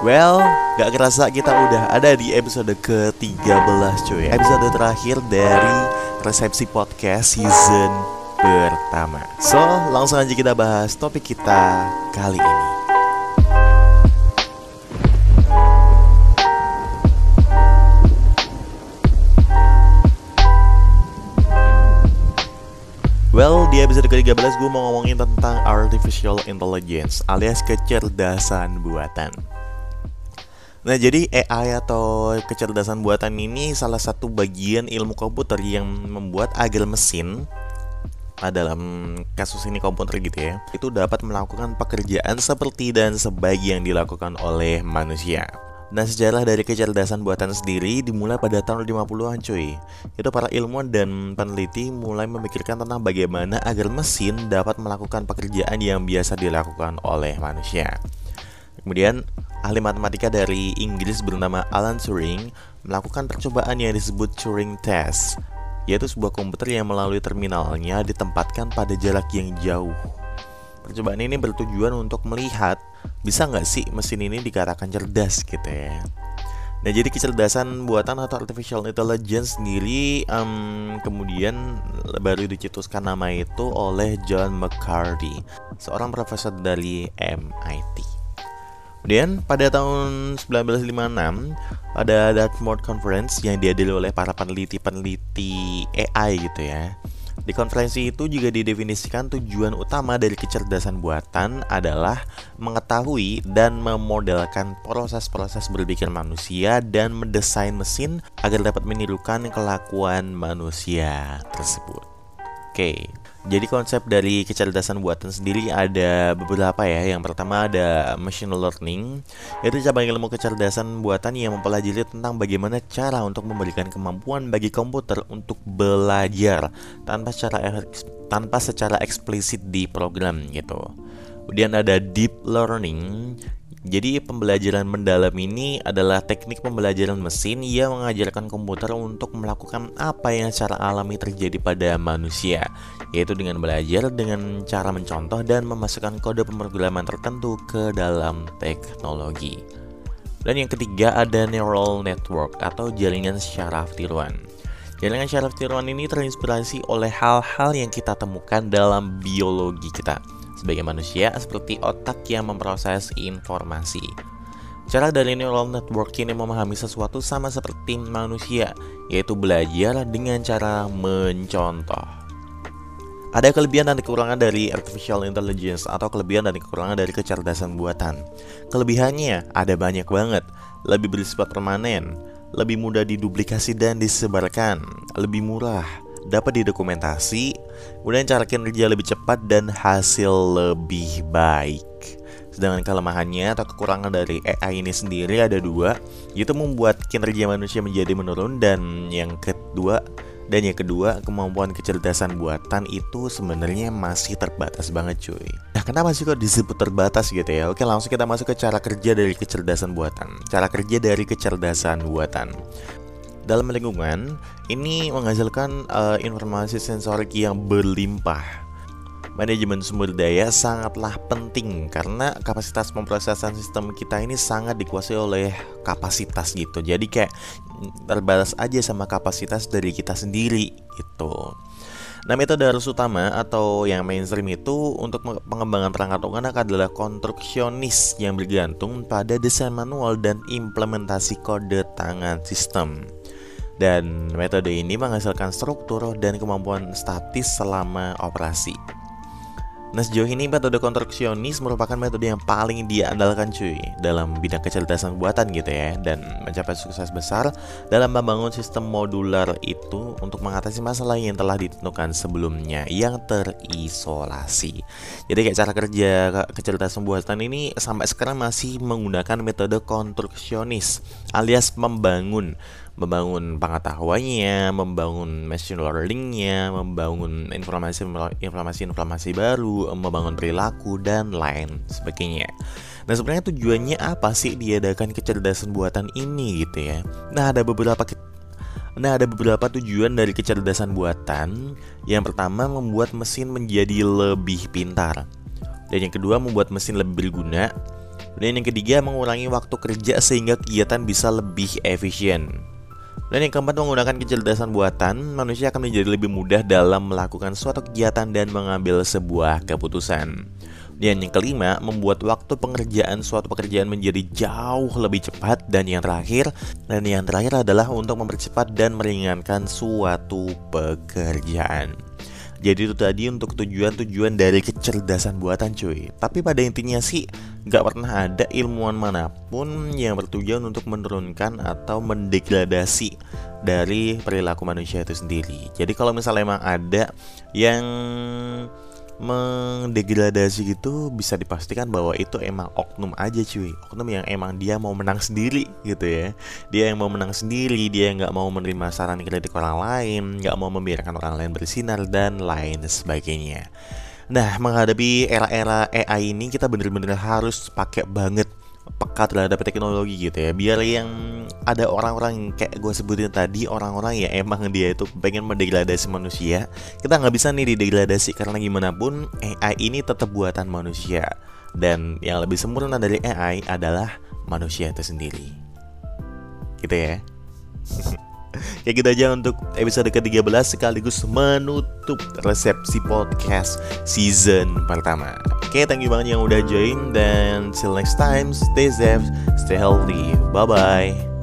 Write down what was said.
Well, gak kerasa kita udah ada di episode ke-13 cuy. Episode terakhir dari resepsi podcast season pertama. So, langsung aja kita bahas topik kita kali ini Well, di episode ke-13 gue mau ngomongin tentang Artificial Intelligence alias kecerdasan buatan Nah, jadi AI atau kecerdasan buatan ini salah satu bagian ilmu komputer yang membuat agar mesin nah, dalam kasus ini komputer gitu ya, itu dapat melakukan pekerjaan seperti dan sebaik yang dilakukan oleh manusia. Nah, sejarah dari kecerdasan buatan sendiri dimulai pada tahun 50-an cuy. Itu para ilmuwan dan peneliti mulai memikirkan tentang bagaimana agar mesin dapat melakukan pekerjaan yang biasa dilakukan oleh manusia. Kemudian ahli matematika dari Inggris bernama Alan Turing melakukan percobaan yang disebut Turing Test, yaitu sebuah komputer yang melalui terminalnya ditempatkan pada jarak yang jauh. Percobaan ini bertujuan untuk melihat bisa nggak sih mesin ini dikatakan cerdas gitu ya. Nah jadi kecerdasan buatan atau artificial intelligence sendiri um, kemudian baru dicetuskan nama itu oleh John McCarthy, seorang profesor dari MIT. Kemudian pada tahun 1956 pada Dartmouth Conference yang dihadiri oleh para peneliti-peneliti AI gitu ya. Di konferensi itu juga didefinisikan tujuan utama dari kecerdasan buatan adalah mengetahui dan memodelkan proses-proses berpikir manusia dan mendesain mesin agar dapat menirukan kelakuan manusia tersebut. Oke, jadi konsep dari kecerdasan buatan sendiri ada beberapa ya. Yang pertama ada machine learning, yaitu cabang ilmu kecerdasan buatan yang mempelajari tentang bagaimana cara untuk memberikan kemampuan bagi komputer untuk belajar tanpa secara tanpa secara eksplisit di program gitu. Kemudian ada deep learning, jadi pembelajaran mendalam ini adalah teknik pembelajaran mesin yang mengajarkan komputer untuk melakukan apa yang secara alami terjadi pada manusia, yaitu dengan belajar dengan cara mencontoh dan memasukkan kode pemrograman tertentu ke dalam teknologi. Dan yang ketiga ada neural network atau jaringan syaraf tiruan. Jaringan syaraf tiruan ini terinspirasi oleh hal-hal yang kita temukan dalam biologi kita sebagai manusia seperti otak yang memproses informasi. Cara dari neural network ini memahami sesuatu sama seperti manusia, yaitu belajar dengan cara mencontoh. Ada kelebihan dan kekurangan dari artificial intelligence atau kelebihan dan kekurangan dari kecerdasan buatan. Kelebihannya ada banyak banget, lebih bersifat permanen, lebih mudah diduplikasi dan disebarkan, lebih murah, dapat didokumentasi, kemudian cara kinerja lebih cepat dan hasil lebih baik. Sedangkan kelemahannya atau kekurangan dari AI ini sendiri ada dua, yaitu membuat kinerja manusia menjadi menurun dan yang kedua dan yang kedua, kemampuan kecerdasan buatan itu sebenarnya masih terbatas banget cuy Nah kenapa sih kok disebut terbatas gitu ya? Oke langsung kita masuk ke cara kerja dari kecerdasan buatan Cara kerja dari kecerdasan buatan dalam lingkungan ini menghasilkan uh, informasi sensorik yang berlimpah. Manajemen sumber daya sangatlah penting karena kapasitas pemrosesan sistem kita ini sangat dikuasai oleh kapasitas gitu. Jadi kayak terbatas aja sama kapasitas dari kita sendiri gitu. Nah metode harus utama atau yang mainstream itu untuk pengembangan perangkat lunak adalah konstruksionis yang bergantung pada desain manual dan implementasi kode tangan sistem. Dan metode ini menghasilkan struktur dan kemampuan statis selama operasi. Nah sejauh ini metode konstruksionis merupakan metode yang paling diandalkan cuy dalam bidang kecerdasan buatan gitu ya dan mencapai sukses besar dalam membangun sistem modular itu untuk mengatasi masalah yang telah ditentukan sebelumnya yang terisolasi. Jadi kayak cara kerja kecerdasan buatan ini sampai sekarang masih menggunakan metode konstruksionis alias membangun membangun pengetahuannya, membangun machine learningnya, membangun informasi informasi informasi baru, membangun perilaku dan lain sebagainya. Nah sebenarnya tujuannya apa sih diadakan kecerdasan buatan ini gitu ya? Nah ada beberapa Nah, ada beberapa tujuan dari kecerdasan buatan. Yang pertama, membuat mesin menjadi lebih pintar. Dan yang kedua, membuat mesin lebih berguna. Dan yang ketiga, mengurangi waktu kerja sehingga kegiatan bisa lebih efisien. Dan yang keempat, menggunakan kecerdasan buatan, manusia akan menjadi lebih mudah dalam melakukan suatu kegiatan dan mengambil sebuah keputusan. Dan yang kelima, membuat waktu pengerjaan suatu pekerjaan menjadi jauh lebih cepat dan yang terakhir, dan yang terakhir adalah untuk mempercepat dan meringankan suatu pekerjaan. Jadi itu tadi untuk tujuan-tujuan dari kecerdasan buatan cuy. Tapi pada intinya sih nggak pernah ada ilmuwan mana pun yang bertujuan untuk menurunkan atau mendegradasi dari perilaku manusia itu sendiri. Jadi kalau misalnya emang ada yang mendegradasi gitu bisa dipastikan bahwa itu emang oknum aja cuy. Oknum yang emang dia mau menang sendiri gitu ya. Dia yang mau menang sendiri dia yang nggak mau menerima saran kritik orang lain nggak mau membiarkan orang lain bersinar dan lain sebagainya. Nah menghadapi era-era AI ini kita bener-bener harus pakai banget peka terhadap teknologi gitu ya. Biar yang ada orang-orang kayak gue sebutin tadi orang-orang ya emang dia itu pengen mendegradasi manusia kita nggak bisa nih didegradasi karena gimana pun AI ini tetap buatan manusia. Dan yang lebih sempurna dari AI adalah manusia itu sendiri. Gitu ya Kayak gitu aja untuk episode ke-13 sekaligus menutup resepsi podcast season pertama. Oke, okay, thank you banget yang udah join dan till next time, stay safe, stay healthy. Bye bye.